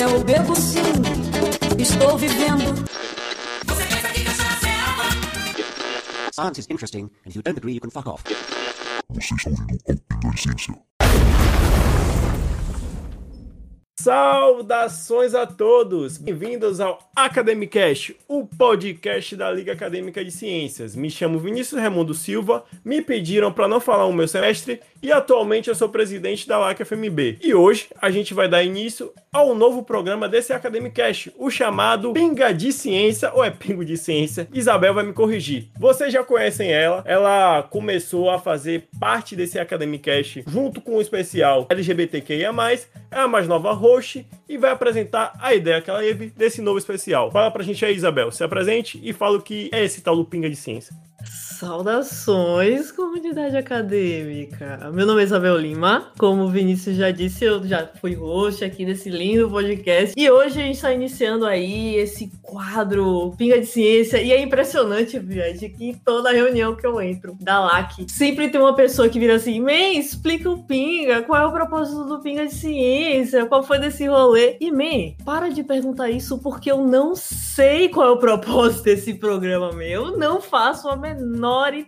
Eu bebo sim, estou vivendo. Science is interesting, and if you don't agree, you can fuck off. Você está ouvindo o Pinga Essência. Saudações a todos! Bem-vindos ao Academicast, o podcast da Liga Acadêmica de Ciências. Me chamo Vinícius Raimundo Silva, me pediram para não falar o meu semestre e atualmente eu sou presidente da LAC FMB. E hoje a gente vai dar início ao novo programa desse Academicast, o chamado Pinga de Ciência, ou é Pingo de Ciência. Isabel vai me corrigir. Vocês já conhecem ela, ela começou a fazer parte desse Academicast junto com o especial LGBTQIA+, é a mais nova host e vai apresentar a ideia que ela teve desse novo especial. Fala pra gente aí, Isabel, se apresente e fala o que é esse tal do Pinga de Ciência. Saudações, comunidade acadêmica. Meu nome é Isabel Lima. Como o Vinícius já disse, eu já fui host aqui desse lindo podcast. E hoje a gente está iniciando aí esse quadro Pinga de Ciência. E é impressionante, gente, que toda reunião que eu entro da LAC, sempre tem uma pessoa que vira assim: Man, explica o Pinga, qual é o propósito do Pinga de Ciência, qual foi desse rolê. E, man, para de perguntar isso porque eu não sei qual é o propósito desse programa, meu. Eu não faço a menor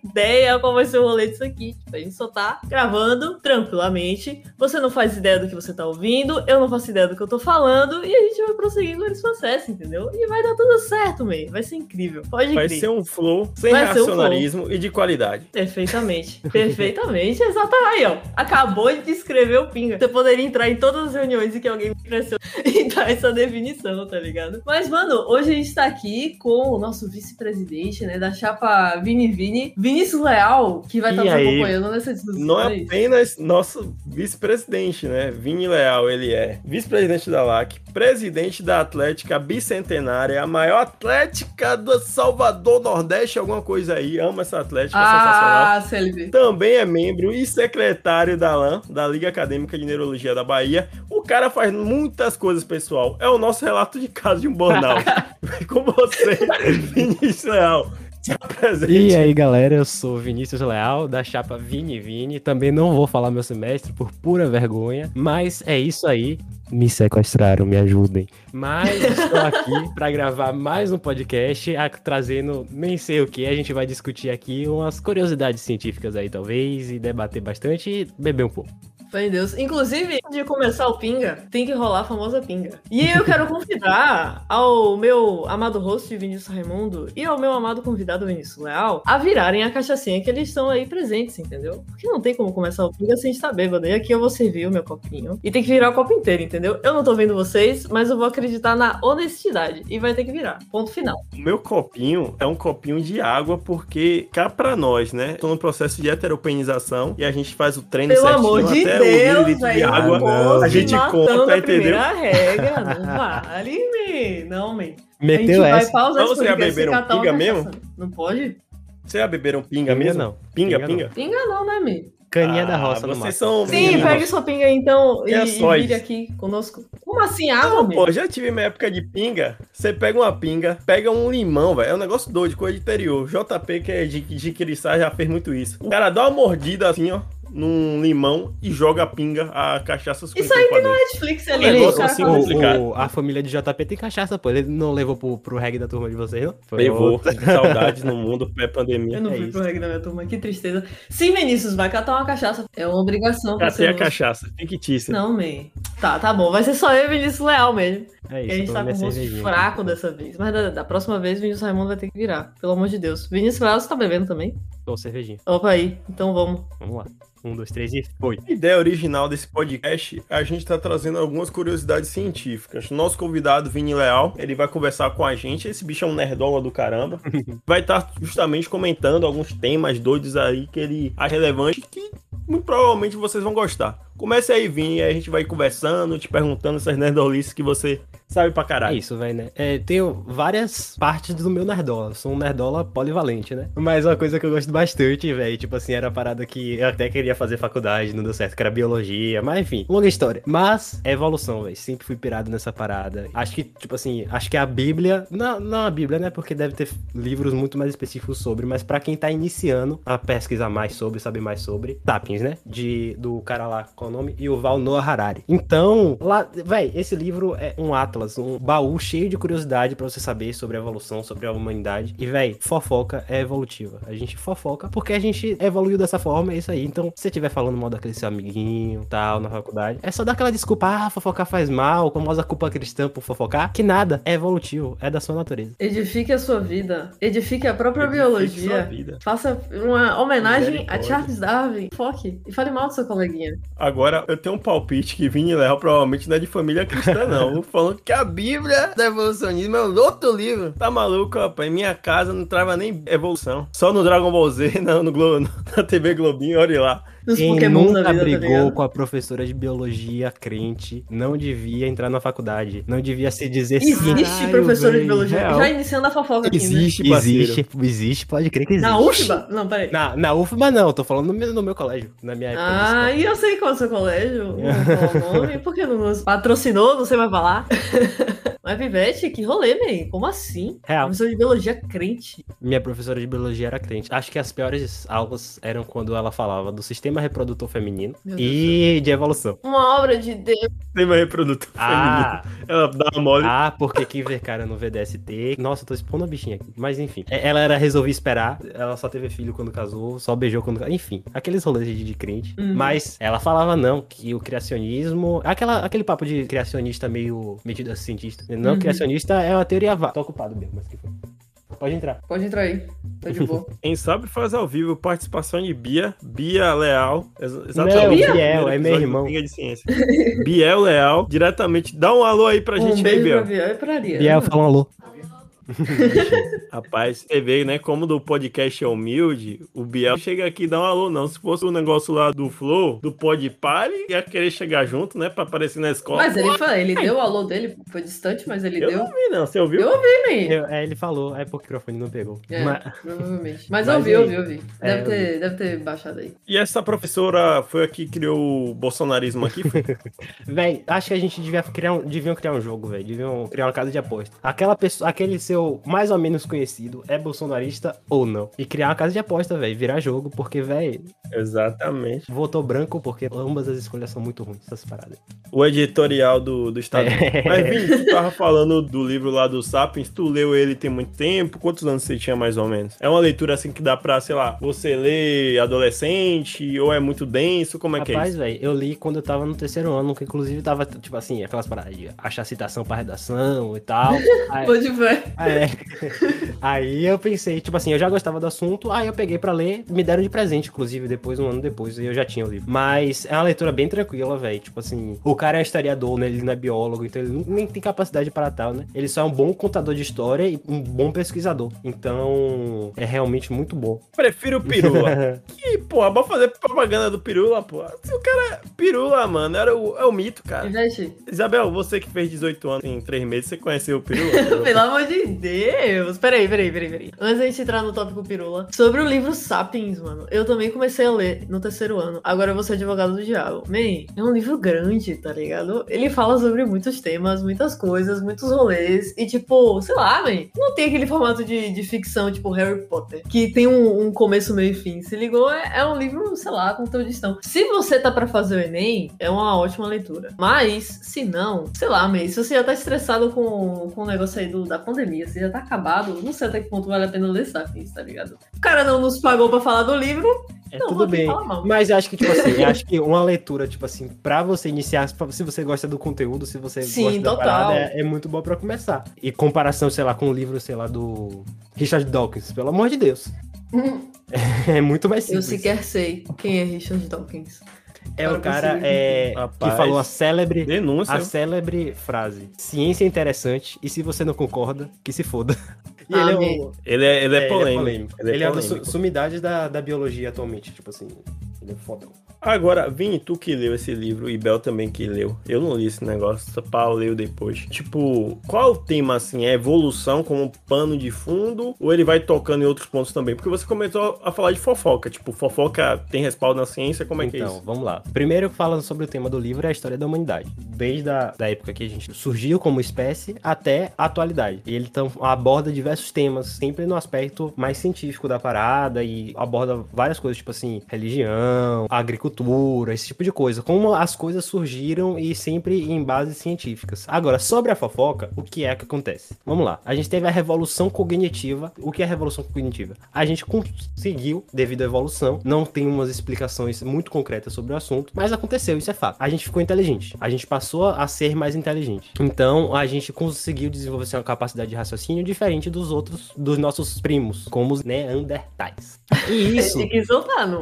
ideia qual vai ser o rolê disso aqui. Tipo, a gente só tá gravando tranquilamente. Você não faz ideia do que você tá ouvindo, eu não faço ideia do que eu tô falando, e a gente vai prosseguindo esse processo, entendeu? E vai dar tudo certo, meio. Vai ser incrível. Pode Vai crer. ser um flow sem Vai ser um racionalismo e de qualidade. Perfeitamente. Perfeitamente. Exatamente. Aí, ó. Acabou de descrever o Pinga. Você poderia entrar em todas as reuniões em que alguém me impressiona e dar essa definição, tá ligado? Mas, mano, hoje a gente tá aqui com o nosso vice-presidente, né, da chapa Vini Vini, Vinícius Leal, que vai E estar nos aí? acompanhando nessa discussão. Não é apenas nosso vice-presidente, né? Vini Leal, ele é vice-presidente da LAC, presidente da Atlética Bicentenária, a maior atlética do Salvador Nordeste, alguma coisa aí. Amo essa atlética, sensacional. Ah, CLB. Também é membro e secretário da LAN, da Liga Acadêmica de Neurologia da Bahia. O cara faz muitas coisas, pessoal. É o nosso relato de caso de um burnout. Com você, Vinícius Leal. E aí, galera, eu sou Vinícius Leal, da chapa Vini Vini. Também não vou falar meu semestre por pura vergonha, mas é isso aí. Me sequestraram, me ajudem. Mas estou aqui para gravar mais um podcast, a- trazendo nem sei o que. A gente vai discutir aqui umas curiosidades científicas aí, talvez, e debater bastante e beber um pouco. Em Deus. Inclusive, antes de começar o pinga, tem que rolar a famosa pinga. E eu quero convidar ao meu amado host Vinícius Raimundo e ao meu amado convidado Vinícius Leal a virarem a cachaçinha que eles estão aí presentes, entendeu? Porque não tem como começar o pinga sem estar bêbado. E aqui eu vou servir o meu copinho. E tem que virar o copo inteiro, entendeu? Eu não tô vendo vocês, mas eu vou acreditar na honestidade. E vai ter que virar. Ponto final. O meu copinho é um copinho de água, porque cá pra nós, né? Tô no processo de heteropenização e a gente faz o treino Pelo certinho amor de até Deus, mililitro de velho. água. não. A gente conta, a entendeu? primeira regra. Não vale, me. Não, me. A gente Meteu vai essa? pausar Mas esse você já podcast e beberam pinga mesmo? Não pode? Você já beberam pinga, Pinga mesmo? não. Pinga, Pinga pinga. Pinga não, né, Mi? Caninha da Ah, roça no vocês são Sim, pegue sua pinga então e, É e vire aqui conosco. Como assim, água, Não, pô, já tive minha época de pinga. Você pega uma pinga, pega um limão, velho. É um negócio doido, coisa de interior. JP, que é de, de Quiriçá, já fez muito isso. O cara dá uma mordida assim, ó, num limão e joga a pinga, a cachaça Isso aí tem no Netflix ali. Um negócio cara, assim, o- complicado. a família de JP tem cachaça, pô. Ele não levou pro, pro reggae da turma de vocês, não? Foi Levou outro. saudades no mundo pré-pandemia. Eu não É fui isso. pro reggae da minha turma, que tristeza. Sim, Vinícius, vai catar uma cachaça. É uma obrigação pra Catei a você. cachaça, fictícia. Não, Mi. Tá, tá bom. Vai ser só eu e Vinícius Leal mesmo. É isso, a gente tá com o rosto fraco dessa vez. Mas da, da próxima vez, Vinícius Raimundo vai ter que virar. Pelo amor de Deus. Vinícius Leal, você tá bebendo também? Tô cervejinha. Opa aí. Então vamos. Vamos lá. Um, dois, três e foi. A ideia original desse podcast, a gente tá trazendo algumas curiosidades científicas. Nosso convidado, Vini Leal, ele vai conversar com a gente. Esse bicho é um nerdola do caramba. vai estar justamente comentando alguns temas doidos aí que ele acha relevante que muito provavelmente vocês vão gostar. Comece aí, Vini, e aí a gente vai conversando, te perguntando essas nerdolices que você sabe pra É caralho. isso, velho, né? É, tenho várias partes do meu nerdola. Sou um nerdola polivalente, né? Mas uma coisa que eu gosto bastante, velho, tipo assim, era a parada que eu até queria fazer faculdade, não deu certo, que era biologia, mas enfim, longa história. Mas é evolução, velho. Sempre fui pirado nessa parada. Acho que, tipo assim, acho que a Bíblia, não, não a Bíblia, né? Porque deve ter livros muito mais específicos sobre, mas pra quem tá iniciando a pesquisar mais sobre, saber mais sobre, Sapiens, né? De, do cara lá, qual é o nome? Yuval Noah Harari. Então, lá, véi, esse livro é um atlas, um baú cheio de curiosidade pra você saber sobre a evolução, sobre a humanidade. E, véi, fofoca é evolutiva. A gente fofoca porque a gente evoluiu dessa forma, é isso aí. Então, se você estiver falando mal daquele seu amiguinho, tal, na faculdade, é só dar aquela desculpa, ah, fofocar faz mal, famosa culpa cristã por fofocar, que nada, é evolutivo, é da sua natureza. Edifique a sua vida. Edifique a própria Edifique sua biologia. vida. Faça uma homenagem a. Charles Darwin. Foque. E fale mal do seu coleguinha. Agora, eu tenho um palpite que Vini Léo provavelmente não é de família cristã, não. Falando que a Bíblia do evolucionismo é um outro livro. Tá maluco, rapaz? Em minha casa não trava nem evolução. Só no Dragon Ball Z, não, no Globo, na TV Globinho, olha lá. Nos Quem Pokémons da nunca vida, tá brigou ligado? com a professora de biologia crente não devia entrar na faculdade. Não devia se dizer Existe "Caralho, professor de biologia. real." Já iniciando a fofoca aqui, né? Existe, parceiro. Existe, existe, pode crer que existe. Na UFBA? Não, peraí. Na, na UFBA não, tô falando no meu, no meu colégio, na minha época. Ah, e eu sei qual é o seu colégio. Não falar o nome. Por que não nos patrocinou? Não sei mais falar. Mas, Pivete, que rolê, man. Como assim? Real. Professor de biologia crente. Minha professora de biologia era crente. Acho que as piores aulas eram quando ela falava do sistema reprodutor feminino Meu Deus e de evolução. Uma obra de Deus. Tem uma reprodutor Ah, feminino. Ela dá uma mole. ah, porque quem vê cara no VDST. Nossa, eu tô expondo a bichinha aqui. Mas enfim. É, Ela era resolvi esperar. Ela só teve filho quando casou, só beijou quando casou. Enfim, aqueles rolês de, de crente. Uhum. Mas ela falava não, que o criacionismo. Aquela, aquele papo de criacionista meio metido a cientista. Não, Uhum. criacionista é uma teoria vá. Tô ocupado mesmo, mas que foi. Pode entrar. Pode entrar aí. Tá de boa. Quem sabe faz ao vivo participação de Bia, Bia Leal. ex- Não, Exatamente. Biel, é meu irmão. De Ciência. Biel Leal, diretamente. Dá um alô aí pra gente um aí, beijo pra Biel. Biel pra Ariana. Biel, fala um alô. Rapaz, você vê, né? Como do podcast é humilde, o Biel chega aqui e dá um alô, não. Se fosse o negócio lá do Flow, do Pod Pare, ia querer chegar junto, né? Pra aparecer na escola. Mas ele foi, ele deu o alô dele, foi distante, mas ele Eu deu. não vi, não. Você ouviu? Eu ouvi, man. Eu- é, ele falou, é porque o microfone não pegou. É, Mas- provavelmente. Mas, Mas eu ouvi, e eu ouvi, eu ouvi. É, Deve, eu ter, deve ter baixado aí. E essa professora foi a que criou o bolsonarismo aqui? Véi, acho que a gente devia criar um, deviam criar um jogo, velho. Deviam criar uma casa de aposta. Aquela pessoa, aquele seu mais ou menos conhecido é bolsonarista ou não. E criar uma casa de aposta, velho. Virar jogo, porque, velho, Exatamente. votou branco porque ambas as escolhas são muito ruins, essas paradas. O editorial do, do Estado. É. Mas, Vini, tu tava falando do livro lá do Sapiens, tu leu ele tem muito tempo? Quantos anos você tinha mais ou menos? É uma leitura assim que dá pra, sei lá, você ler adolescente ou é muito denso? Como é que é Rapaz, isso? velho, eu li quando eu tava no terceiro ano, que inclusive tava, tipo assim, aquelas paradas de achar citação pra redação e tal. Aí- Pode ver. É. Aí eu pensei, tipo assim, eu já gostava do assunto, aí eu peguei pra ler, me deram de presente, inclusive, depois, um ano depois, e eu já tinha o livro. Mas é uma leitura bem tranquila, velho. Tipo assim, o cara é historiador, né? Ele não é biólogo, então ele nem tem capacidade para tal, né? Ele só é um bom contador de história e um bom pesquisador. Então, é realmente muito bom. Prefiro o Pirula. que, porra, bora fazer propaganda do Pirula, porra. Se o cara é Pirula, mano, era o, é o mito, cara. Investe. Isabel, você que fez 18 anos em 3 meses, você conheceu o Pirula? Pelo amor de Deus. Peraí, peraí, peraí, peraí. Antes da gente entrar no tópico pirula, sobre o livro Sapiens, mano, eu também comecei a ler no terceiro ano. Agora eu vou ser advogado do diabo. Man, é um livro grande, tá ligado? Ele fala sobre muitos temas, muitas coisas, muitos rolês. E tipo, sei lá, man, não tem aquele formato de, de ficção, tipo Harry Potter, que tem um, um começo, meio e fim. Se ligou? É, é um livro, sei lá, com tradição. Se você tá pra fazer o Enem, é uma ótima leitura. Mas, se não, sei lá, man, se você já tá estressado com, com o negócio aí do, da pandemia, você já tá acabado, não sei até que ponto vale a pena ler Sapiens, tá ligado? O cara não nos pagou pra falar do livro, É Não, tudo bem. Mas eu acho que, tipo assim, eu acho que uma leitura, tipo assim, pra você iniciar, se você gosta do conteúdo, se você Sim, gosta da total. parada, é, é muito boa pra começar. E comparação, sei lá, com o livro, sei lá, do Richard Dawkins, pelo amor de Deus. É muito mais eu simples. sequer sei quem é Richard Dawkins. É o cara é, que Rapaz. falou a célebre, Denúncia. a célebre frase: Ciência é interessante e se você não concorda, que se foda. E Ah, ele é, um, Ele é, ele é é, polêmico. Ele é, uma das polêmico. su- sumidades da, da biologia atualmente, tipo assim. Ele é fodão. Agora, Vini, tu que leu esse livro e Bel também que leu. Eu não li esse negócio, Paulo leu depois. Tipo, qual o tema assim? É evolução como pano de fundo ou ele vai tocando em outros pontos também? Porque você começou a falar de fofoca. Tipo, fofoca tem respaldo na ciência, como é que é Então, isso? vamos lá. Primeiro, falando sobre o tema do livro, é a história da humanidade. Desde a da época que a gente surgiu como espécie até a atualidade. E ele então aborda diversos temas, sempre no aspecto mais científico da parada e aborda várias coisas, tipo assim, religião, agricultura, esse tipo de coisa. Como as coisas surgiram e sempre em bases científicas. Agora, sobre a fofoca, o que é que acontece? Vamos lá. A gente teve a revolução cognitiva. O que é a revolução cognitiva? A gente conseguiu, devido à evolução, não tem umas explicações muito concretas sobre o assunto, mas aconteceu, isso é fato. A gente ficou inteligente. A gente passou a ser mais inteligente. Então, a gente conseguiu desenvolver uma capacidade de raciocínio diferente dos outros, dos nossos primos, como os neandertais. E isso.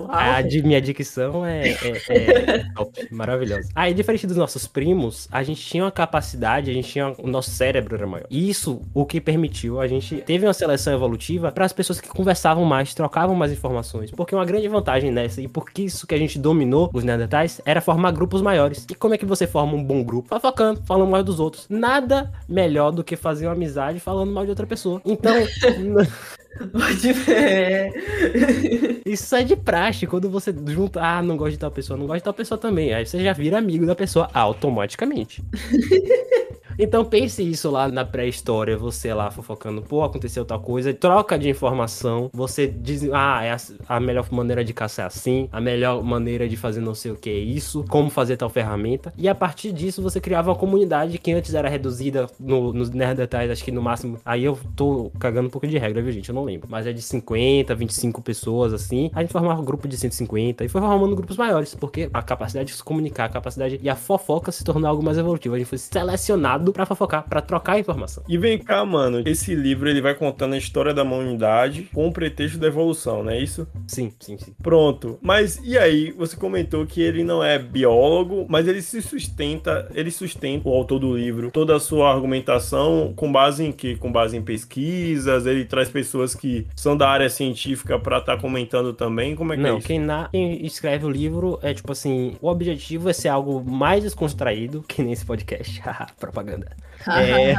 A de minha dicção é, é- é top, maravilhosa. Aí, diferente dos nossos primos, a gente tinha uma capacidade, a gente tinha. O nosso cérebro era maior. Isso o que permitiu, a gente teve uma seleção evolutiva para as pessoas que conversavam mais, trocavam mais informações. Porque uma grande vantagem nessa, e porque isso que a gente dominou, os Neandertais, era formar grupos maiores. E como é que você forma um bom grupo? Fofocando, falando mal dos outros. Nada melhor do que fazer uma amizade falando mal de outra pessoa. Então. Pode ver. Isso é de praxe, quando você junta, ah, não gosto de tal pessoa, não gosto de tal pessoa também. Aí você já vira amigo da pessoa automaticamente. Então pense isso lá na pré-história, você lá fofocando, pô, aconteceu tal coisa, troca de informação, você diz, ah, é a, a melhor maneira de caçar é assim, a melhor maneira de fazer não sei o que é isso, como fazer tal ferramenta, e a partir disso você criava uma comunidade que antes era reduzida no, nos Neandertais, acho que no máximo, aí eu tô cagando um pouco de regra, viu gente, eu não lembro, mas é de 50, 25 pessoas assim, a gente formava um grupo de 150 e foi formando grupos maiores, porque a capacidade de se comunicar, a capacidade e a fofoca se tornou algo mais evolutivo, a gente foi selecionado pra fofocar, pra trocar informação. E vem cá, mano, esse livro ele vai contando a história da humanidade com o pretexto da evolução, não é isso? Sim, sim, sim. Pronto. Mas e aí, você comentou que ele não é biólogo, mas ele se sustenta, ele sustenta o autor do livro, toda a sua argumentação com base em quê? Com base em pesquisas, ele traz pessoas que são da área científica pra estar comentando também, como é que é Não, isso? quem, na, quem escreve o livro é tipo assim: o objetivo é ser algo mais descontraído, que nem esse podcast. Haha, Propaganda. É.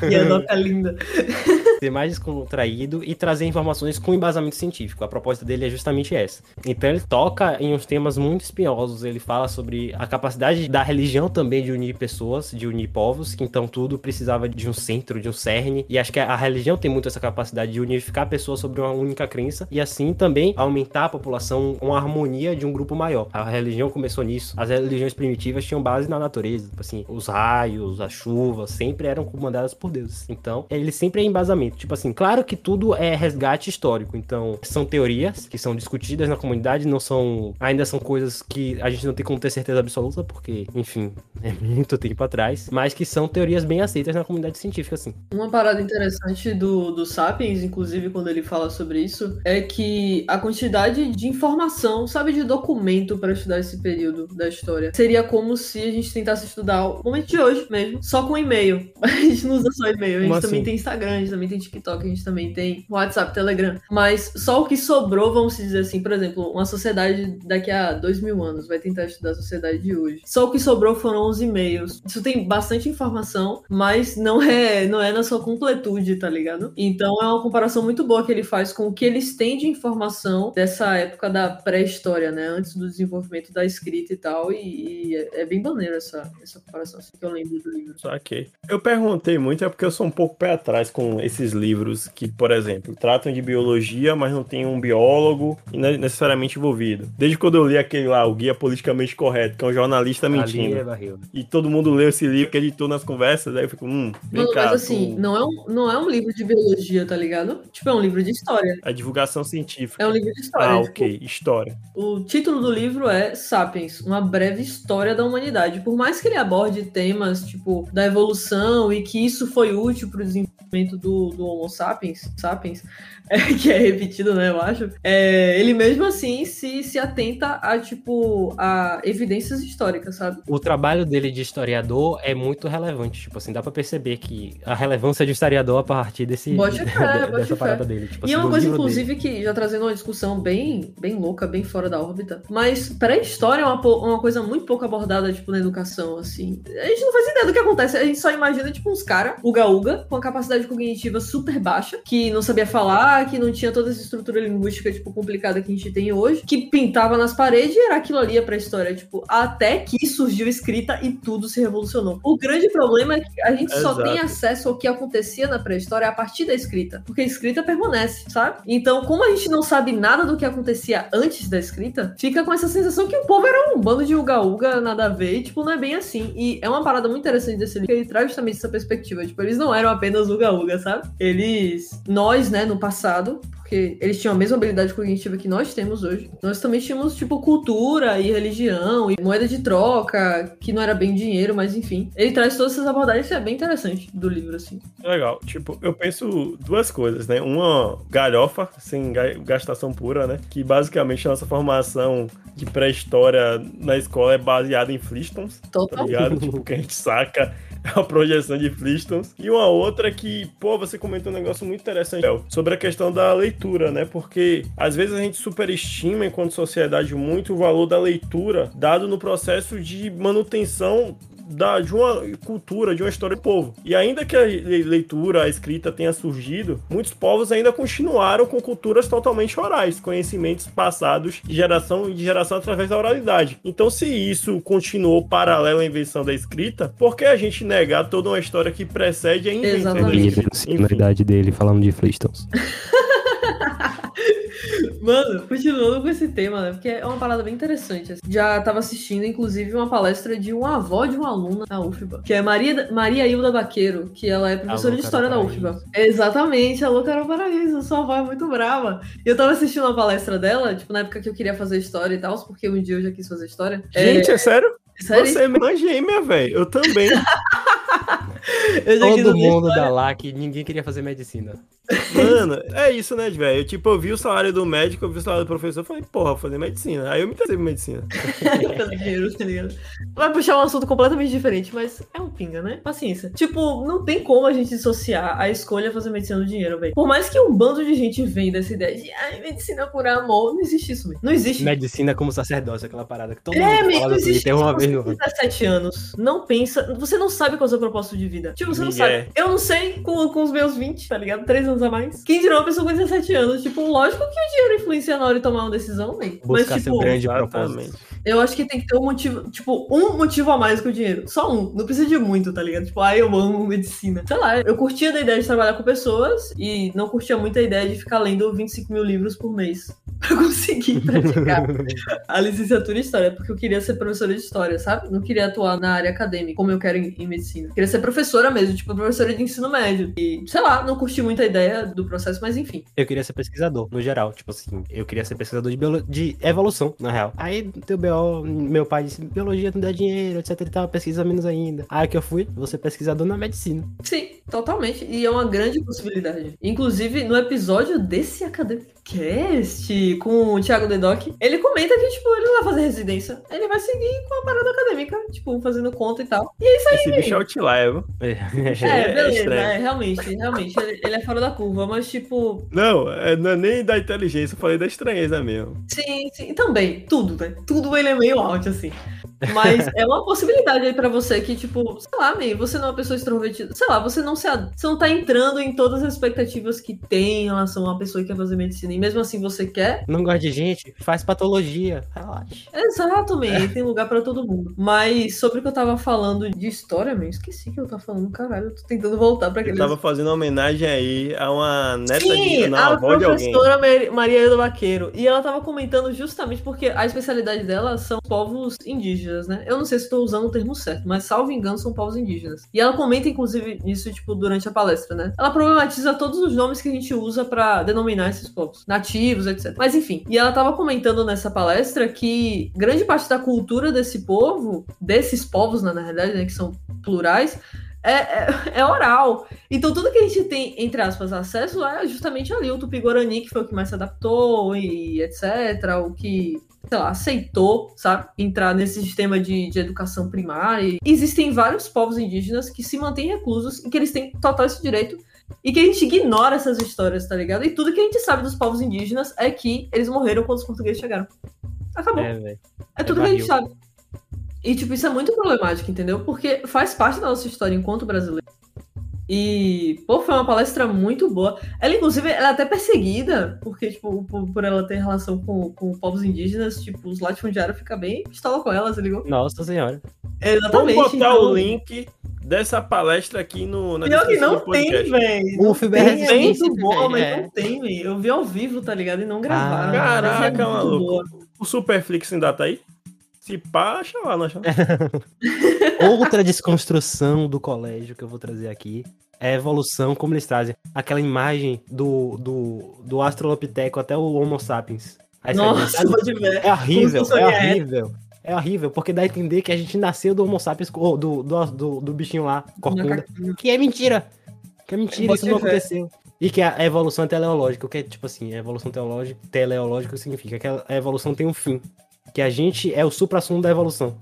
E a Doca linda. ser mais descontraído e trazer informações com embasamento científico. A proposta dele é justamente essa. Então ele toca em uns temas muito espinhosos. Ele fala sobre a capacidade da religião também de unir pessoas, de unir povos, que então tudo precisava de um centro, de um cerne. E acho que a religião tem muito essa capacidade de unificar pessoas sobre uma única crença e assim também aumentar a população com a harmonia de um grupo maior. A religião começou nisso. As religiões primitivas tinham base na natureza. Tipo assim, os raios, a chuva, sempre eram comandadas por deuses. Então, ele sempre é embasamento. Tipo assim, claro que tudo é resgate histórico. Então, são teorias que são discutidas na comunidade, não são. Ainda são coisas que a gente não tem como ter certeza absoluta, porque, enfim, é muito tempo atrás. Mas que são teorias bem aceitas na comunidade científica, assim. Uma parada interessante do, do Sapiens, inclusive quando ele fala sobre isso, é que a quantidade de informação, sabe, de documento para estudar esse período da história, seria como se a gente tentasse estudar o momento de hoje mesmo, só com e-mail. A gente não usa só e-mail, a gente Como também assim? tem Instagram, a gente também tem TikTok, a gente também tem WhatsApp, Telegram. Mas só o que sobrou, vamos dizer assim, por exemplo, uma sociedade daqui a dois mil anos vai tentar estudar a sociedade de hoje. Só o que sobrou foram os e-mails. Isso tem bastante informação, mas não é, não é na sua completude, tá ligado? Então é uma comparação muito boa que ele faz com o que eles têm de informação dessa época da pré-história, né? Antes do desenvolvimento da escrita e tal. E, e é, é bem maneiro essa, essa comparação, assim, que eu lembro do livro. Saquei. Eu perguntei muito, é porque eu sou um pouco pé atrás com esses livros que, por exemplo, tratam de biologia, mas não tem um biólogo não é necessariamente envolvido. Desde quando eu li aquele lá, o Guia Politicamente Correto, que é um jornalista Ali mentindo, é barril. e todo mundo leu esse livro que editou nas conversas, aí eu fico, hum, vem Mano, cá, mas assim, tu- não é, um, não é um livro de biologia, tá ligado? Tipo, é um livro de história. a divulgação científica. É um livro de história. Ah, tipo, ok, história. O título do livro é Sapiens, uma breve história da humanidade. Por mais que ele aborde temas, tipo, da evolução e que isso foi útil para o desenvolvimento do, do Homo sapiens, sapiens é, que é repetido, né, eu acho, é, ele mesmo assim se, se atenta a, tipo, a evidências históricas, sabe? O trabalho dele de historiador é muito relevante, tipo assim, dá pra perceber que a relevância de historiador a partir desse, Bote fé, bote dessa parada dele. Tipo, E assim, é uma do coisa, inclusive, que já trazendo uma discussão bem, bem louca, bem fora da órbita. Mas pré-história é uma, uma coisa muito pouco abordada, tipo, na educação, assim. A gente não faz ideia do que acontece. A gente só imagina, tipo, uns caras, uga-uga, com a capacidade cognitiva super baixa, que não sabia falar, que não tinha toda essa estrutura linguística, tipo, complicada que a gente tem hoje, que pintava nas paredes e era aquilo ali a pré-história, tipo, até que surgiu escrita e tudo se revolucionou. O grande problema é que a gente só Exato. tem acesso ao que acontecia na pré-história a partir da escrita, porque a escrita permanece, sabe? Então, como a gente não sabe nada do que acontecia antes da escrita, fica com essa sensação que o povo era um bando de uga-uga, nada a ver, e, tipo, não é bem assim. E é uma parada muito interessante desse livro, que ele traz justamente essa perspectiva, tipo, eles não eram apenas uga-uga, sabe? Eles, nós, né, no passado, porque eles tinham a mesma habilidade cognitiva que nós temos hoje. Nós também tínhamos, tipo, cultura e religião e moeda de troca, que não era bem dinheiro, mas enfim. Ele traz todas essas abordagens que é bem interessante do livro, assim. Legal. Tipo, eu penso duas coisas, né? Uma galhofa, sem ga- gastação pura, né? Que basicamente a nossa formação de pré-história na escola é baseada em Flintstones, tá Total. ligado? tipo, que a gente saca é a projeção de Flintstones. E uma outra que, pô, você comentou um negócio muito interessante, sobre a questão da leitura, né? Porque às vezes a gente superestima, enquanto sociedade, muito o valor da leitura, dado no processo de manutenção da, de uma cultura, de uma história do povo. E ainda que a le- leitura, a escrita tenha surgido, muitos povos ainda continuaram com culturas totalmente orais, conhecimentos passados de geração em geração através da oralidade. Então, se isso continuou paralelo à invenção da escrita, por que a gente negar toda uma história que precede a invenção da Exatamente. Ele escrita? idade dele falando de Flintstones. Mano, continuando com esse tema, né? Porque é uma parada bem interessante. assim. Já tava assistindo, inclusive, uma palestra de uma avó de uma aluna na UFBA, que é Maria, Maria Hilda Baqueiro, que ela é professora de História da UFBA. Exatamente, alô, Carol Paraíso, sua avó é muito brava. E eu tava assistindo uma palestra dela, tipo, na época que eu queria fazer história e tal, porque um dia eu já quis fazer história. Gente, é é, sério, Você é minha gêmea, velho. Eu também. eu Todo mundo da lá que ninguém queria fazer medicina. Mano, é isso, né, velho? Tipo, eu vi o salário do médico, eu vi o salário do professor, eu falei, porra, vou fazer medicina. Aí eu me interessei por medicina. Pelo dinheiro, tá ligado? Vai puxar um assunto completamente diferente, mas é um pinga, né? Paciência. Tipo, não tem como a gente dissociar a escolha fazer medicina do dinheiro, velho. Por mais que um bando de gente venda essa ideia de ai, medicina cura amor, não existe isso, velho. Não existe. Medicina como sacerdócio, aquela parada que todo É, mundo fala não existe Twitter uma vez tem 17 anos, não pensa, você não sabe qual é o seu propósito de vida. Tipo, você não Miguel. sabe. Eu não sei com, com os meus 20, tá ligado? 3 anos a mais. Quem dirá uma pessoa com 17 anos? Tipo, lógico que o dinheiro influencia na hora de tomar uma decisão, velho. Mas, buscar seu tipo, grande Exatamente. propósito. eu acho que tem que ter um motivo, tipo, um motivo a mais que o dinheiro. Só um. Não precisa de muito, tá ligado? Tipo, ah, eu amo medicina. Sei lá, eu curtia da ideia de trabalhar com pessoas e não curtia muito a ideia de ficar lendo 25 mil livros por mês. Pra conseguir praticar a licenciatura em História, porque eu queria ser professora de História, sabe? Não queria atuar na área acadêmica, como eu quero em, em Medicina. Queria ser professora mesmo, tipo, professora de ensino médio. E, sei lá, não curti muito a ideia do processo, mas enfim. Eu queria ser pesquisador, no geral. Tipo assim, eu queria ser pesquisador de, biolo- de evolução, na real. Aí, teu BO, meu pai disse, biologia não dá dinheiro, etc e tal, pesquisa menos ainda. Aí que eu fui, vou ser pesquisador na medicina. Sim, totalmente. E é uma grande possibilidade. Inclusive, no episódio desse Academic Cast com o Thiago Dedoc, ele comenta que, tipo, ele não vai fazer residência. Ele vai seguir com a parada acadêmica, tipo, fazendo conta e tal. E é isso aí, Esse bicho é o Tilaevo. É, é beleza, estranho. é, realmente, realmente. Ele, ele é fora da curva, mas, tipo, Não, é, não é nem da inteligência, eu falei da estranheza mesmo. sim, sim. Também, tudo, né? Tudo ele é meio out, assim. Mas é uma possibilidade aí pra você que, tipo, sei lá, meio, você não é uma pessoa extrovertida. Sei lá, você não se ad- você não tá entrando em todas as expectativas que tem em relação a uma pessoa que quer fazer medicina. E mesmo assim você quer. Não gosta de gente? Faz patologia. Relaxa. Exato, man, tem lugar pra todo mundo. Mas sobre o que eu tava falando de história, man, esqueci que eu tava falando, caralho. Eu tô tentando voltar pra Ele aquele. tava fazendo homenagem aí a uma neta Sim, de. Não, a avó de alguém. professora Mari- Maria Hilda Vaqueiro. E ela tava comentando justamente porque a especialidade dela são povos indígenas, né? Eu não sei se estou usando o termo certo, mas salvo engano são povos indígenas. E ela comenta, inclusive, isso, tipo, durante a palestra, né? Ela problematiza todos os nomes que a gente usa pra denominar esses povos. Nativos, etc. Mas enfim. E ela tava comentando nessa palestra que grande parte da cultura desse povo, desses povos, né, na realidade, né? Que são plurais, é, é, é oral. Então tudo que a gente tem, entre aspas, acesso é justamente ali o Tupi-Guarani, que foi o que mais se adaptou e etc. O que, sei lá, aceitou, sabe, entrar nesse sistema de, de educação primária. Existem vários povos indígenas que se mantêm reclusos e que eles têm total esse direito e que a gente ignora essas histórias, tá ligado? E tudo que a gente sabe dos povos indígenas é que eles morreram quando os portugueses chegaram. Acabou. É, É, tudo é que a gente sabe. E, tipo, isso é muito problemático, entendeu? Porque faz parte da nossa história enquanto brasileiro. E, pô, foi uma palestra muito boa. Ela, inclusive, ela é até perseguida, porque, tipo, por, por ela ter relação com, com povos indígenas, tipo, os latifundiários ficam bem pistola com ela, você ligou? Nossa senhora. Exatamente. Vamos botar então- o link dessa palestra aqui no, na Pior que descrição não tem, velho. O filme tem, é é muito bom, mas é. não tem, velho. Eu vi ao vivo, tá ligado? E não gravaram. Ah, é Caraca, muito maluco. boa. O Superflix ainda tá aí? Se pá, acha lá, não acha? Outra desconstrução do colégio que eu vou trazer aqui é a evolução, como eles trazem. Aquela imagem do, do, do Astrolopiteco até o Homo sapiens. Aí Nossa, pode ver. é horrível, é horrível. É horrível, porque dá a entender que a gente nasceu do Homo sapiens, ou do, do, do, do bichinho lá, corcunda. Que é mentira. Que é mentira, isso não ver. aconteceu. E que a evolução é teleológica, o que é tipo assim, a evolução teleológica significa que a evolução tem um fim. Que a gente é o supra-sumo da evolução.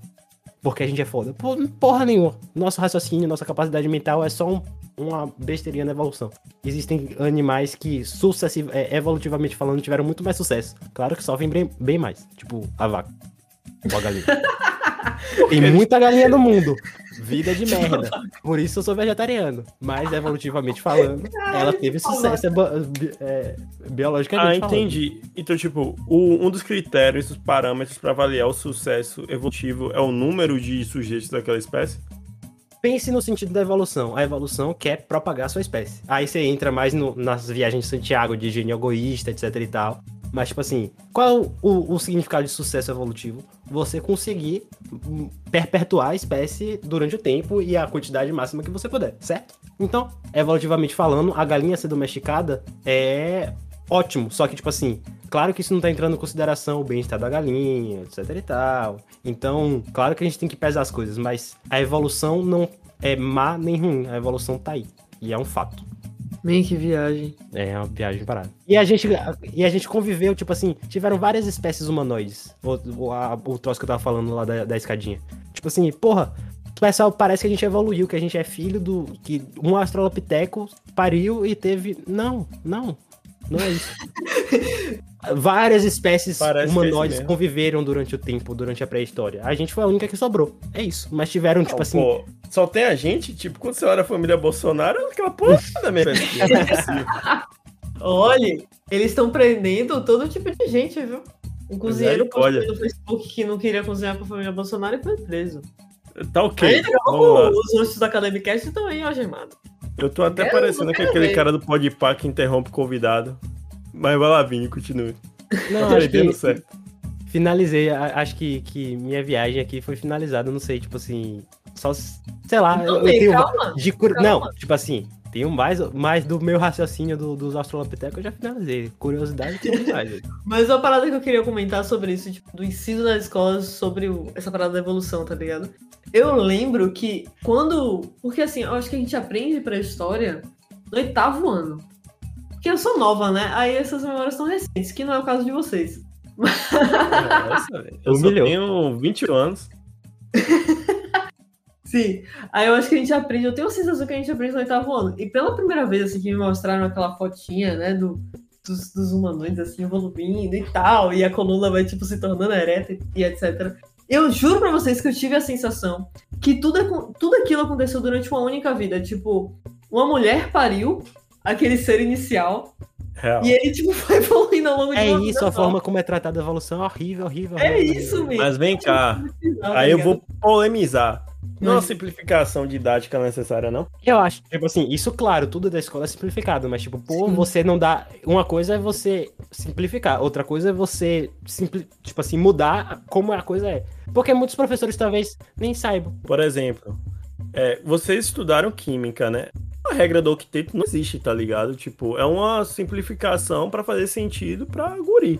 Porque a gente é foda. Porra nenhuma. Nosso raciocínio, nossa capacidade mental é só um- uma besteirinha na evolução. Existem animais que, sucessiv é, evolutivamente falando, tiveram muito mais sucesso. Claro que sofrem bem, bem mais. Tipo, a vaca. Ou a galinha. Tem muita galinha no mundo. Vida de merda. Por isso eu sou vegetariano. Mas, evolutivamente falando, ela teve sucesso é, é, biologicamente Ah, falando. entendi. Então, tipo, o- um dos critérios, os parâmetros para avaliar o sucesso evolutivo é o número de sujeitos daquela espécie? Pense no sentido da evolução. A evolução quer propagar a sua espécie. Aí você entra mais no- nas viagens de Santiago, de gênio egoísta, etc e tal. Mas, tipo assim, qual o, o- significado de sucesso evolutivo? Você conseguir perpetuar a espécie durante o tempo e a quantidade máxima que você puder, certo? Então, evolutivamente falando, a galinha ser domesticada é ótimo. Só que, tipo assim, claro que isso não tá entrando em consideração o bem-estar da galinha, etc e tal. Então, claro que a gente tem que pesar as coisas, mas a evolução não é má nem ruim. A evolução tá aí. E é um fato. Man, que viagem. É uma viagem parada. E a gente, e a gente conviveu, tipo assim, tiveram várias espécies humanoides. O, o, a- o troço que eu tava falando lá da, da escadinha. Tipo assim, porra, o pessoal parece que a gente evoluiu, que a gente é filho do. que um astrolopiteco pariu e teve. Não, não. Não é isso. Várias espécies Parece é humanoides conviveram durante o tempo, durante a pré-história. A gente foi a única que sobrou. É isso. Mas tiveram, tipo Não, assim. pô, só tem a gente, tipo, quando você olha a família Bolsonaro, é aquela porra da minha espécie. Não é possível. Olha, eles estão prendendo todo tipo de gente, viu? Um cozinheiro postou no Facebook que não queria cozinhar com a família Bolsonaro e foi preso. Tá ok. Aí pouco os rostos da Academicast estão aí algemados. Eu tô até Quero- parecendo não que quero aquele ver. cara do Podpah que interrompe o convidado. Mas vai lá, Vini, continue. Não, Tá acho que, certo. Finalizei, acho que, que minha viagem aqui foi finalizada, não sei, tipo assim, só, sei lá, eu, Não, eu bem, tenho calma. de cur... calma. Não, tipo assim, tenho mais, mais do meu raciocínio do, dos Australopithecus, eu já finalizei, curiosidade tem velho. Mas uma parada que eu queria comentar sobre isso, tipo, do ensino nas escolas sobre o- essa parada da evolução, tá ligado? Eu lembro que quando. Porque assim, eu acho que a gente aprende pra história no oitavo ano. Porque eu sou nova, né? Aí essas memórias são recentes, que não é o caso de vocês. Nossa, velho. eu só Humilhou. tenho 20 anos. Sim. Aí eu acho que a gente aprende, eu tenho a sensação que a gente aprende no oitavo ano. E pela primeira vez, assim, que me mostraram aquela fotinha, né, do, dos, dos humanoides, assim, evoluindo e tal, e a coluna vai, tipo, se tornando ereta e, e etc. Eu juro pra vocês que eu tive a sensação que tudo, tudo aquilo aconteceu durante uma única vida. Tipo, uma mulher pariu aquele ser inicial, Real. e ele, tipo, foi evoluindo ao longo de É uma vida isso, a forma como é tratada a evolução é horrível, horrível. É horrível, isso mesmo. Mas vem cá. Tá Aí eu vou polemizar. Não é uma simplificação didática necessária, não? Eu acho, tipo assim, isso, claro, tudo da escola é simplificado, mas, tipo, pô, Sim. você não dá. Uma coisa é você simplificar, outra coisa é você, simpli... tipo assim, mudar como a coisa é. Porque muitos professores talvez nem saibam. Por exemplo, é, vocês estudaram química, né? A regra do octeto não existe, tá ligado? Tipo, é uma simplificação pra fazer sentido pra guri.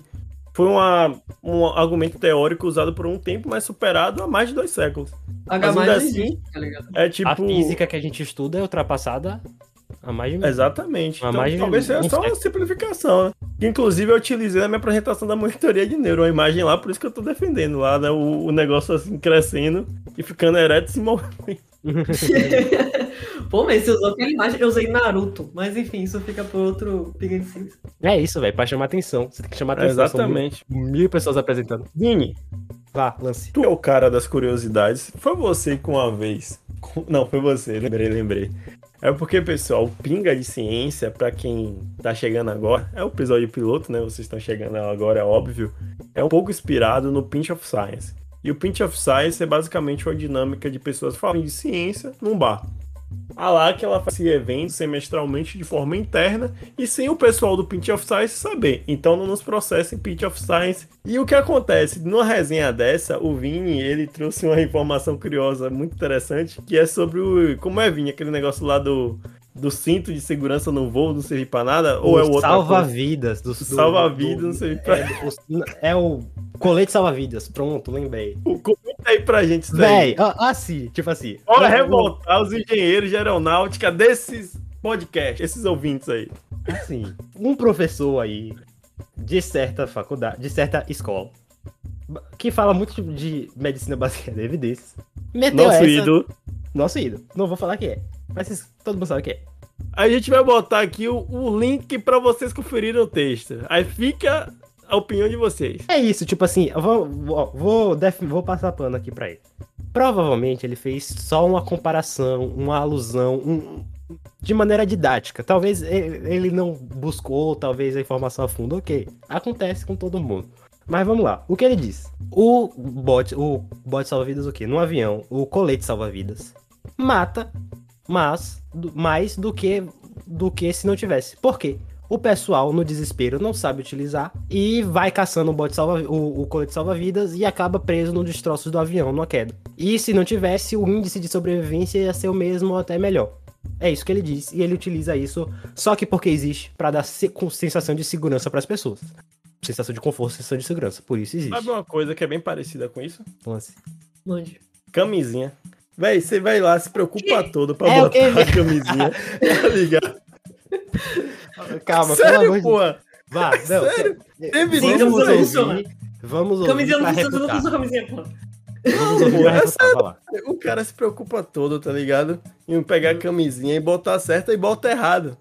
Foi uma, um argumento teórico usado por um tempo, mas superado há mais de dois séculos. H Mas mais assim- existe, tá ligado? É tipo. A física que a gente estuda é ultrapassada há mais de. Exatamente. Há Então, mais de talvez seja só uma simplificação, né? Inclusive, eu utilizei na minha apresentação da monitoria de neuro, uma imagem lá, por isso que eu tô defendendo lá, né? O, o negócio assim crescendo e ficando ereto e se movendo. Pô, mas você usou aquela imagem, eu usei Naruto. Mas enfim, isso fica pro outro Piga de Cinza. É isso, velho, pra chamar atenção. Você tem que chamar atenção. são Exatamente. Mil, mil pessoas apresentando. Vini, Vá, lance. tu é o cara das curiosidades. Foi você que uma vez. Não, foi você, lembrei, lembrei. É porque, pessoal, o Pinga de Ciência, pra quem tá chegando agora, é o episódio piloto, né? Vocês estão chegando agora, é óbvio. É um pouco inspirado no Pinch of Science. E o Pinch of Science é basicamente uma dinâmica de pessoas falando de ciência num bar. A lá que ela fazia eventos semestralmente de forma interna e sem o pessoal do Pinch of Science saber. Então não nos processem Pinch of Science. E o que acontece? Numa resenha dessa, o Vini, ele trouxe uma informação curiosa muito interessante, que é sobre o... Como é, Vini? Aquele negócio lá do, do cinto de segurança no voo não servir pra nada? Ou é o outro? Salva-vidas. Do, do- Salva-vidas, não sei pra- É, o- é o colete salva-vidas. Pronto, lembrei. Comenta aí pra gente isso aí. Véi, assim, tipo assim. Bora um- revoltar os engenheiros de aeronáutica desses podcasts, esses ouvintes aí. Assim, um professor aí de certa faculdade, de certa escola, que fala muito de medicina baseada em evidências, meteu Nosso essa... ídolo. Nosso ídolo. Não vou falar que é, mas todo mundo sabe que é. A gente vai botar aqui o, o link pra vocês conferirem o texto. Aí fica a opinião de vocês. É isso, tipo assim, vou, vou, vou, vou passar pano aqui pra ele. Provavelmente ele fez só uma comparação, uma alusão, um- de maneira didática. Talvez ele não buscou, talvez a informação a fundo, ok. Acontece com todo mundo. Mas vamos lá, o que ele diz? O bot, o bot salva-vidas o quê? No avião, o colete salva-vidas mata, mas mais do que do que se não tivesse. Por quê? O pessoal, no desespero, não sabe utilizar e vai caçando o, bote salva, o, o colete salva-vidas e acaba preso nos destroços do avião, numa queda. E se não tivesse, o índice de sobrevivência ia ser o mesmo ou até melhor. É isso que ele diz, e ele utiliza isso só que porque existe, pra dar se- com sensação de segurança pras pessoas. Sensação de conforto, sensação de segurança. Por isso existe. Sabe uma coisa que é bem parecida com isso? Assim, Mande. Camisinha. Véi, você vai lá, se preocupa todo pra É, o botar a camisinha. tá ligado? Calma, pelo amor Sério, de pô? Vá, não, Sério? Teve vamos ouvir, funciona. Vamos ouvir Camisinha não você não usa camisinha, pô. O cara se preocupa todo, tá ligado? Em pegar a camisinha e botar certo e bota errado.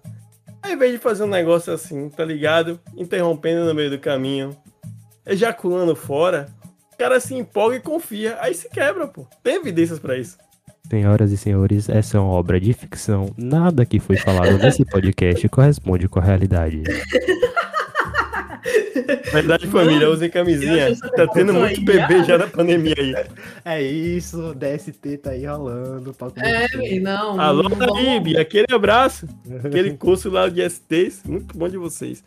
Aí, ao invés de fazer um negócio assim, tá ligado? Interrompendo no meio do caminho, ejaculando fora, o cara se empolga e confia. Aí se quebra, pô. Tem evidências pra isso. Senhoras e senhores, essa é uma obra de ficção. Nada que foi falado nesse podcast corresponde com a realidade. Verdade, família, usem camisinha. Tá tendo muito bebê ah. já na pandemia aí. É isso, DST tá aí rolando. É, não. Alô, não vamos- Lib, aquele abraço. Aquele curso lá de STs, muito bom de vocês.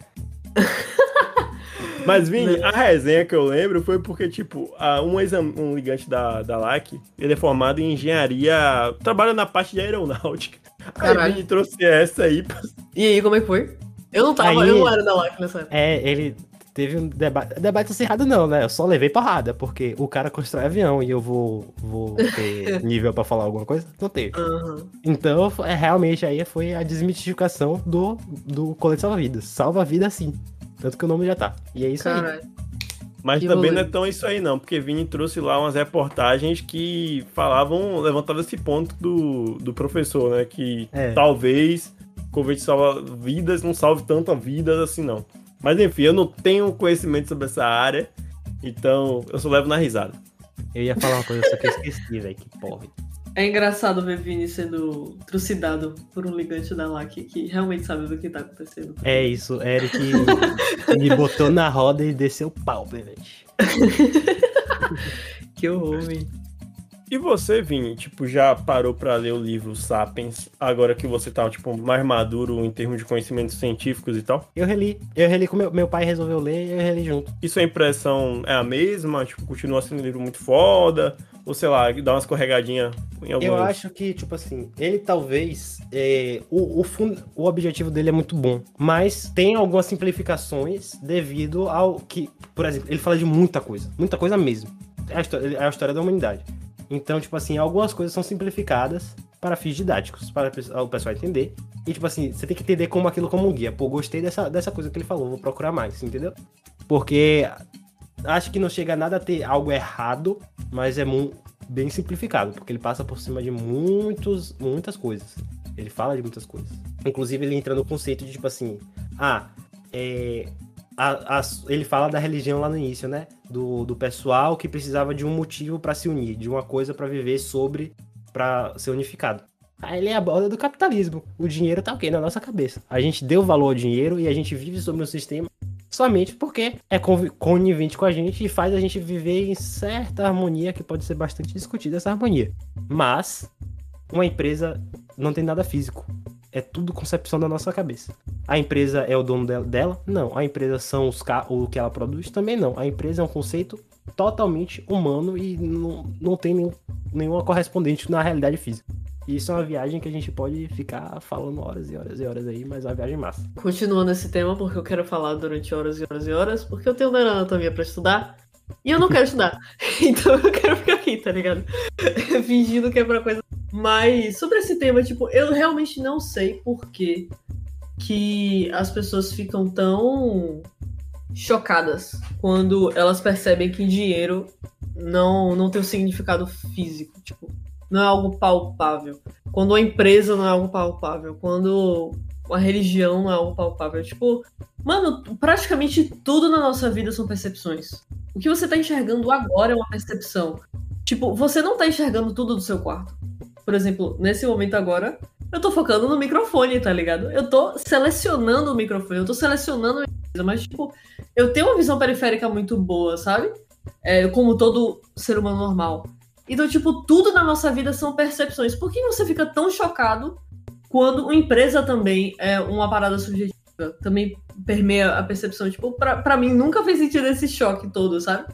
Mas, Vini, a resenha que eu lembro foi porque, tipo, a- um, exam- um ligante da, da LAC, ele é formado em engenharia, trabalha na parte de aeronáutica. Aí Caralho. o Vini trouxe essa aí. pra- E aí, como é que foi? Eu não tava, Aí- eu não era da LAC nessa época. É, ele teve um debate. Debate acirrado não, né? Eu só levei porrada, porque o cara constrói avião e eu vou, vou ter nível pra falar alguma coisa? Não tenho. Aham. Então, é, realmente, aí foi a desmitificação do, do colete salva-vidas. Salva-vida sim. Tanto que o nome já tá. E é isso aí. Caralho. Mas Que também rolê. não é tão isso aí, não, porque Vini trouxe lá umas reportagens que falavam, levantavam esse ponto do, do professor, né? Que É. talvez o Covid salva vidas, não salve tanta vidas assim, não. Mas enfim, eu não tenho conhecimento sobre essa área, então eu só levo na risada. Eu ia falar uma coisa, só que eu esqueci, velho. Que porra. É engraçado ver Vini sendo trucidado por um ligante da LAC que realmente sabe do que tá acontecendo. É isso, Eric me botou na roda e desceu o pau, velho. Que horror, véi. E você, Vini, tipo, já parou pra ler o livro Sapiens, agora que você tá, tipo, mais maduro em termos de conhecimentos científicos e tal? Eu reli. Eu reli com meu, meu pai resolveu ler e eu reli junto. E sua impressão é a mesma? Tipo, continua sendo um livro muito foda? Ou sei lá, dá uma escorregadinha em alguns... Eu acho que, tipo assim, ele talvez. é, o, o, fun- o objetivo dele é muito bom. Mas tem algumas simplificações devido ao que. Por exemplo, ele fala de muita coisa. Muita coisa mesmo. É a história, é a história da humanidade. Então, tipo assim, algumas coisas são simplificadas para fins didáticos, para o pessoal entender. E, tipo assim, você tem que entender como aquilo como um guia. Pô, gostei dessa, dessa coisa que ele falou, vou procurar mais, entendeu? Porque acho que não chega nada a ter algo errado, mas é bem simplificado, porque ele passa por cima de muitos, muitas coisas. Ele fala de muitas coisas. Inclusive, ele entra no conceito de, tipo assim, ah, é, a- a- ele fala da religião lá no início, né? Do, do pessoal que precisava de um motivo para se unir, de uma coisa para viver sobre, para ser unificado. Aí ele aborda do capitalismo. O dinheiro tá o quê? Na nossa cabeça. A gente deu valor ao dinheiro e a gente vive sobre um sistema somente porque é conivente com a gente e faz a gente viver em certa harmonia que pode ser bastante discutida essa harmonia. Mas uma empresa não tem nada físico. É tudo concepção da nossa cabeça. A empresa é o dono del- dela? Não. A empresa são os o que ela produz? Também não. A empresa é um conceito totalmente humano e não, não tem nenhum- nenhuma correspondente na realidade física. E isso é uma viagem que a gente pode ficar falando horas e horas e horas aí, mas é uma viagem massa. Continuando esse tema, porque eu quero falar durante horas e horas e horas, porque eu tenho neuroanatomia pra estudar e eu não quero estudar. Então eu quero ficar aqui, tá ligado? Fingindo que é pra coisa. Mas sobre esse tema, tipo, eu realmente não sei por que, que as pessoas ficam tão chocadas quando elas percebem que dinheiro não, não tem um significado físico. Tipo, não é algo palpável. Quando a empresa não é algo palpável. Quando a religião não é algo palpável. Tipo, mano, praticamente tudo na nossa vida são percepções. O que você tá enxergando agora é uma percepção. Tipo, você não tá enxergando tudo do seu quarto. Por exemplo, nesse momento agora, eu tô focando no microfone, tá ligado? Eu tô selecionando o microfone, eu tô selecionando a coisa, mas, tipo, eu tenho uma visão periférica muito boa, sabe? É, como todo ser humano normal. Então, tipo, tudo na nossa vida são percepções. Por que você fica tão chocado quando uma empresa também é uma parada subjetiva? Também permeia a percepção. Tipo, pra, pra mim nunca fez sentido esse choque todo, sabe?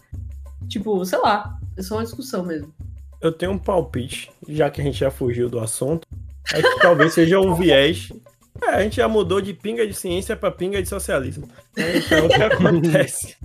Tipo, sei lá. É só uma discussão mesmo. Eu tenho um palpite, já que a gente já fugiu do assunto. Acho que talvez seja um viés. É, a gente já mudou de pinga de ciência para pinga de socialismo. Então, o que acontece?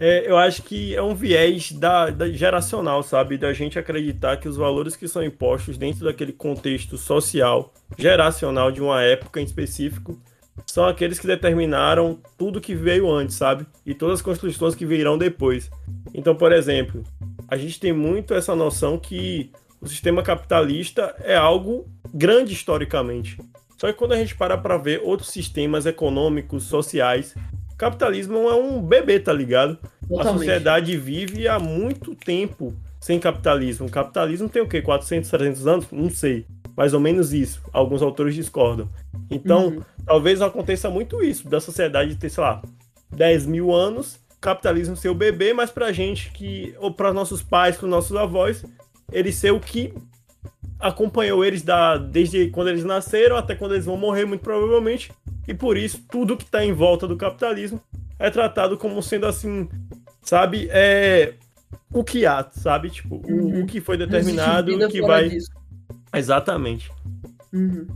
É, eu acho que é um viés da, da geracional, sabe? Da gente acreditar que os valores que são impostos dentro daquele contexto social, geracional de uma época em específico, são aqueles que determinaram tudo que veio antes, sabe? E todas as construções que virão depois. Então, por exemplo, a gente tem muito essa noção que o sistema capitalista é algo grande historicamente. Só que quando a gente para para ver outros sistemas econômicos, sociais, capitalismo é um bebê, tá ligado? A Totalmente. sociedade vive há muito tempo sem capitalismo. O capitalismo tem o quê? 400, 300 anos? Não sei. Mais ou menos isso. Alguns autores discordam. Então, Uhum. talvez aconteça muito isso, da sociedade ter, sei lá, 10 mil anos, capitalismo ser o bebê, mas pra gente que, ou para nossos pais, para nossos avós, ele ser o que acompanhou eles da, desde quando eles nasceram até quando eles vão morrer, muito provavelmente. E por isso, tudo que tá em volta do capitalismo é tratado como sendo assim, sabe? É. O que há, sabe? Tipo, o- Uhum. o, que foi determinado, o que vai. disso. Exatamente. Uhum.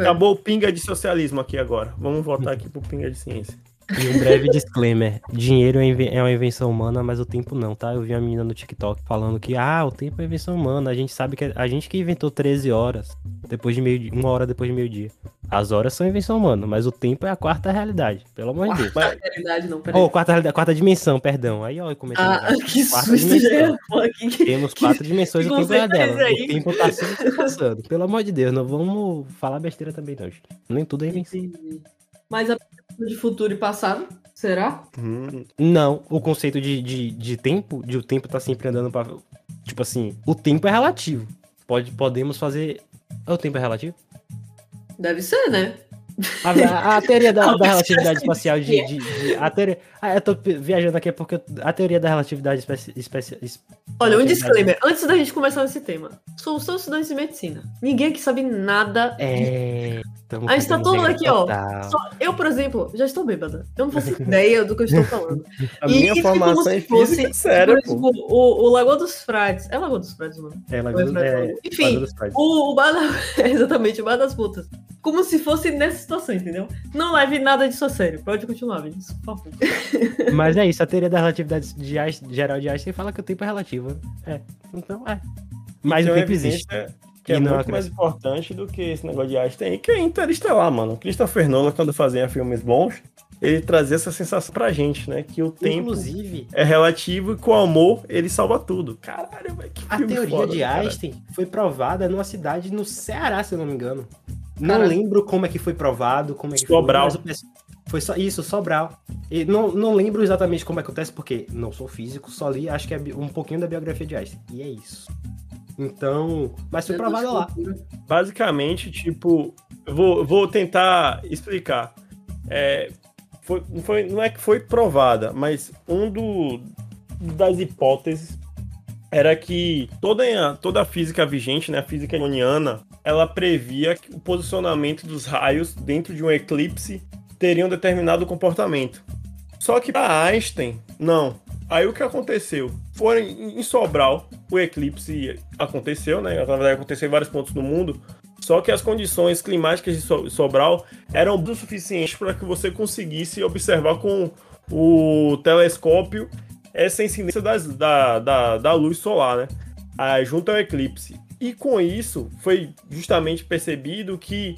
Acabou o pinga de socialismo aqui agora. Vamos voltar aqui pro pinga de ciência. E um breve disclaimer: dinheiro é é uma invenção humana, mas o tempo não, tá? Eu vi uma menina no TikTok falando que, ah, o tempo é invenção humana. A gente sabe que é- a gente que inventou 13 horas, depois de meio uma hora depois de meio-dia. As horas são invenção humana, mas o tempo é a quarta realidade, pelo amor de Deus. Quarta realidade, não, peraí. Oh, quarta, quarta dimensão, perdão. Aí, ó, eu comentei. ah, que Quarta susto, dimensão. que- Temos quatro dimensões, que o tempo é a é dela. aí? O tempo tá sempre se passando. Pelo amor de Deus, não vamos falar besteira também, não. Nem tudo é invenção. Mas a de futuro e passado, será? Hum, Não, o conceito de, de, de tempo, de o tempo tá sempre andando pra. Tipo assim, o tempo é relativo. Pode, podemos fazer. O tempo é relativo? Deve ser, né? A, a- a teoria da, da relatividade espacial de. de, de- a teoria, ah, eu tô viajando aqui porque a teoria da relatividade especi, especi, es- Olha, um disclaimer, antes da gente começar nesse tema. Somos todos estudantes de medicina. Ninguém aqui sabe nada. É. tamo A gente tá todo aqui, ó. total. Só- eu, por exemplo, já estou bêbada. Eu não faço ideia do que eu estou falando. A E minha formação como em se fosse, física é séria, por pô. exemplo, o, o Lagoa dos Frades. É Lagoa dos Frades, mano? É, Ou é Frades é, Lagoa? Enfim, Lagoa dos Frades. O, o bar da... Exatamente, o bar das putas. Como se fosse nessa situação, entendeu? Não leve nada disso a sério. Pode continuar, Vinícius, por favor. Mas é isso, a teoria da relatividade de Einstein- geral de Einstein fala que o tempo é relativo. É. Então, é. Mas tem o tempo existe. que E é muito mais importante do que esse negócio de Einstein, que é Interestelar, mano. Christopher Nolan, quando fazia filmes bons, ele trazia essa sensação pra gente, né? Que o tempo Inclusive, é relativo e com amor ele salva tudo. Caralho, velho, que a teoria foda, de cara. Einstein foi provada numa cidade no Ceará, se eu não me engano. Não Cara. lembro como é que foi provado, como é que Sobral. foi. mas o pessoal- Foi só isso, Sobral. E não, não lembro exatamente como acontece, porque não sou físico, só li, acho que é um pouquinho da biografia de Einstein. E é isso. Então, mas foi provado lá. Basicamente, tipo, eu vou, vou tentar explicar. É, foi, não, foi, não é que foi provada, mas um do, das hipóteses era que toda, a- toda a física vigente, né, a física newtoniana, ela previa o posicionamento dos raios dentro de um eclipse teria um determinado comportamento. Só que para Einstein, não. Aí o que aconteceu? Foi em Sobral, o eclipse aconteceu, né? Na verdade, aconteceu em vários pontos do mundo. Só que as condições climáticas de So- Sobral eram o suficientes para que você conseguisse observar com o telescópio essa incidência das- da, da, da luz solar, né? Ah, junto ao eclipse. E com isso, foi justamente percebido que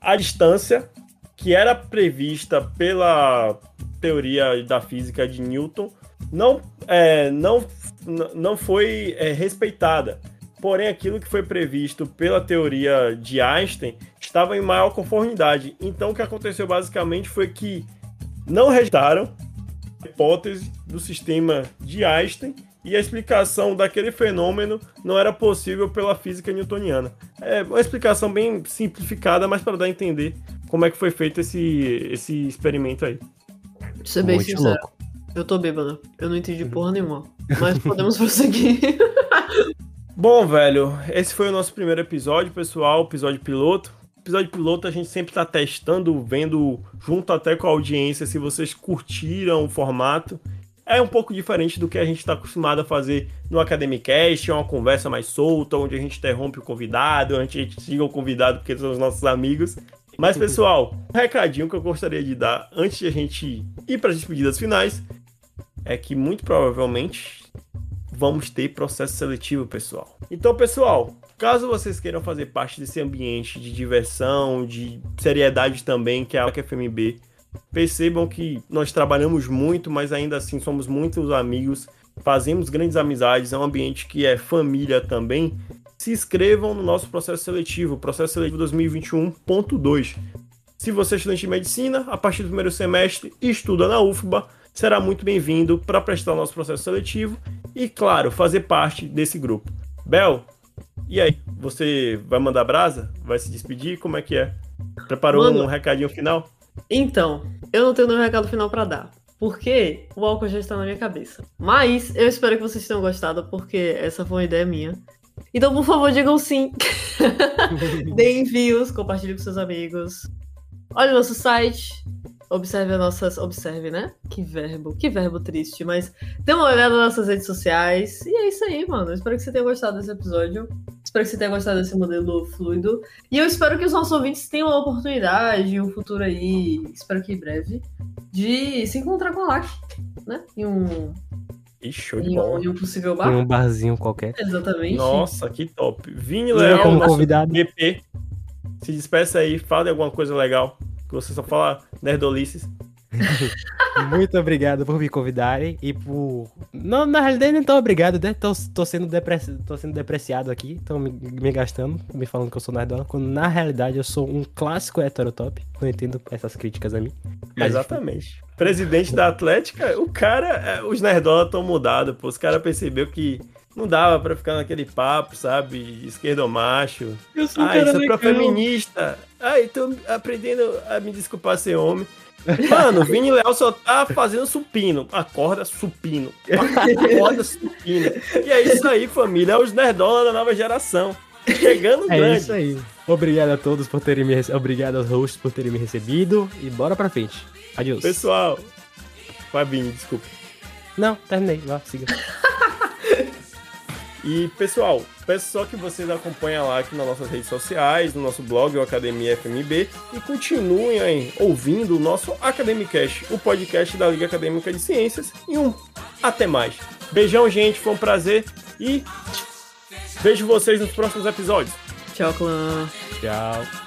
a distância que era prevista pela teoria da física de Newton não, é, não, não foi é, respeitada. Porém, aquilo que foi previsto pela teoria de Einstein estava em maior conformidade. Então, o que aconteceu basicamente foi que não rejeitaram a hipótese do sistema de Einstein e a explicação daquele fenômeno não era possível pela física newtoniana. É uma explicação bem simplificada, mas para dar a entender como é que foi feito esse, esse experimento aí. Pra ser bem Muito sincero, louco. eu tô bêbado. Eu não entendi porra nenhuma. Mas podemos prosseguir. Bom, velho, esse foi o nosso primeiro episódio, pessoal, episódio piloto. Episódio piloto a gente sempre tá testando, vendo junto até com a audiência se vocês curtiram o formato. É um pouco diferente do que a gente está acostumado a fazer no Academicast, é uma conversa mais solta, onde a gente interrompe o convidado, onde a gente siga o convidado porque são os nossos amigos. Mas, pessoal, um recadinho que eu gostaria de dar antes de a gente ir para as despedidas finais é que muito provavelmente vamos ter processo seletivo, pessoal. Então, pessoal, caso vocês queiram fazer parte desse ambiente de diversão, de seriedade também, que é a FMB, percebam que nós trabalhamos muito, mas ainda assim somos muitos amigos, fazemos grandes amizades, é um ambiente que é família também. Se inscrevam no nosso processo seletivo, processo seletivo 2021.2. Se você é estudante de medicina, a partir do primeiro semestre estuda na UFBA, será muito bem-vindo para prestar o nosso processo seletivo e, claro, fazer parte desse grupo. Bel, e aí? Você vai mandar brasa? Vai se despedir? Como é que é? Preparou Mano. um recadinho final? Então, eu não tenho nenhum recado final pra dar. Porque o álcool já está na minha cabeça. Mas eu espero que vocês tenham gostado, porque essa foi uma ideia minha. Então, por favor, digam sim. Deem views, compartilhem com seus amigos. Olhe o nosso site. Observe as nossas. Observe, né? Que verbo. Que verbo triste. Mas dê uma olhada nas nossas redes sociais. E é isso aí, mano. Eu espero que você tenha gostado desse episódio. Espero que você tenha gostado desse modelo fluido. E eu espero que os nossos ouvintes tenham a oportunidade, em um futuro aí, espero que em breve, de se encontrar com a LAC, né? Em um, de em um, bola. em um possível Em bar. um barzinho qualquer. Exatamente. Nossa, que top. Vini Eu Leal, como convidado. BP. Se despeça aí, fala de alguma coisa legal. Que você só fala nerdolices. Muito obrigado por me convidarem e por. Não, na realidade, nem tão obrigado, né? Tô, tô, sendo, depreci... tô sendo depreciado aqui, estão me, me gastando, me falando que eu sou nerdola, quando na realidade eu sou um clássico heterotop. Não entendo essas críticas a mim. Exatamente. Presidente da Atlética, o cara, é, os nerdola estão mudados, pô. Os caras perceberam que não dava pra ficar naquele papo, sabe? Esquerdo macho. Eu sou um Ai, sou legal. feminista. Ai, tô aprendendo a me desculpar ser homem. Mano, o Vini Leal só tá fazendo supino. Acorda supino. Acorda supino. E é isso aí, família. É os nerdola da nova geração. Chegando É grande. isso aí. Obrigado a todos por terem me rece... Obrigado aos hosts por terem me recebido. E bora pra frente. Adeus. Pessoal. Vini, desculpa. Não, terminei. Vá, siga. E, pessoal, peço só que vocês acompanhem lá aqui nas nossas redes sociais, no nosso blog, o Academia FMB, e continuem aí ouvindo o nosso Academicast, o podcast da Liga Acadêmica de Ciências. E um até mais. Beijão, gente, foi um prazer e Vejo vocês nos próximos episódios. Tchau, clã. Tchau.